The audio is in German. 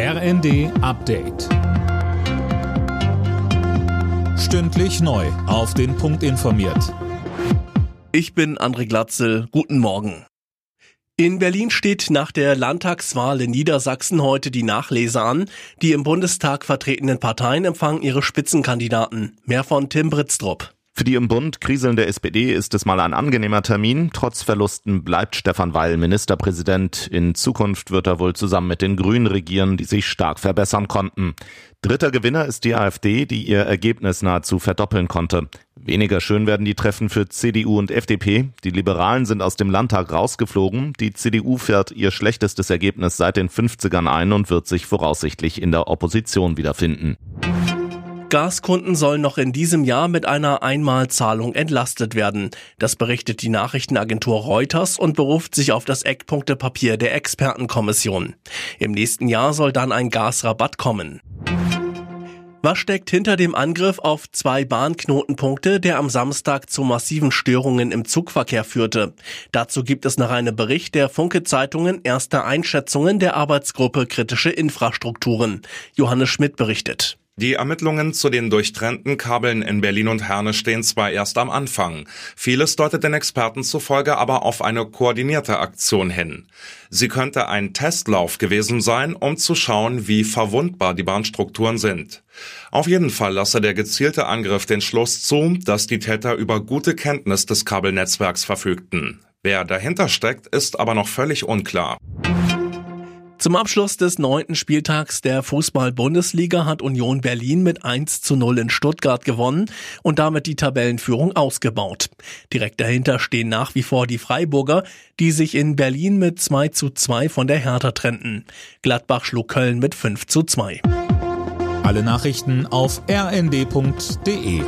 RND Update. Stündlich neu. Auf den Punkt informiert. Ich bin André Glatzel. Guten Morgen. In Berlin steht nach der Landtagswahl in Niedersachsen heute die Nachlese an. Die im Bundestag vertretenen Parteien empfangen ihre Spitzenkandidaten. Mehr von Tim Britztrup. Für die im Bund kriselnde SPD ist es mal ein angenehmer Termin. Trotz Verlusten bleibt Stefan Weil Ministerpräsident. In Zukunft wird er wohl zusammen mit den Grünen regieren, die sich stark verbessern konnten. Dritter Gewinner ist die AfD, die ihr Ergebnis nahezu verdoppeln konnte. Weniger schön werden die Treffen für CDU und FDP. Die Liberalen sind aus dem Landtag rausgeflogen. Die CDU fährt ihr schlechtestes Ergebnis seit den 50ern ein und wird sich voraussichtlich in der Opposition wiederfinden. Gaskunden sollen noch in diesem Jahr mit einer Einmalzahlung entlastet werden. Das berichtet die Nachrichtenagentur Reuters und beruft sich auf das Eckpunktepapier der Expertenkommission. Im nächsten Jahr soll dann ein Gasrabatt kommen. Was steckt hinter dem Angriff auf zwei Bahnknotenpunkte, der am Samstag zu massiven Störungen im Zugverkehr führte? Dazu gibt es nach einem Bericht der Funke Zeitungen erste Einschätzungen der Arbeitsgruppe Kritische Infrastrukturen. Johannes Schmidt berichtet. Die Ermittlungen zu den durchtrennten Kabeln in Berlin und Herne stehen zwar erst am Anfang. Vieles deutet den Experten zufolge aber auf eine koordinierte Aktion hin. Sie könnte ein Testlauf gewesen sein, um zu schauen, wie verwundbar die Bahnstrukturen sind. Auf jeden Fall lasse der gezielte Angriff den Schluss zu, dass die Täter über gute Kenntnis des Kabelnetzwerks verfügten. Wer dahinter steckt, ist aber noch völlig unklar. Zum Abschluss des neunten Spieltags der Fußball-Bundesliga hat Union Berlin mit 1 zu 0 in Stuttgart gewonnen und damit die Tabellenführung ausgebaut. Direkt dahinter stehen nach wie vor die Freiburger, die sich in Berlin mit 2 zu 2 von der Hertha trennten. Gladbach schlug Köln mit 5 zu 2. Alle Nachrichten auf rnd.de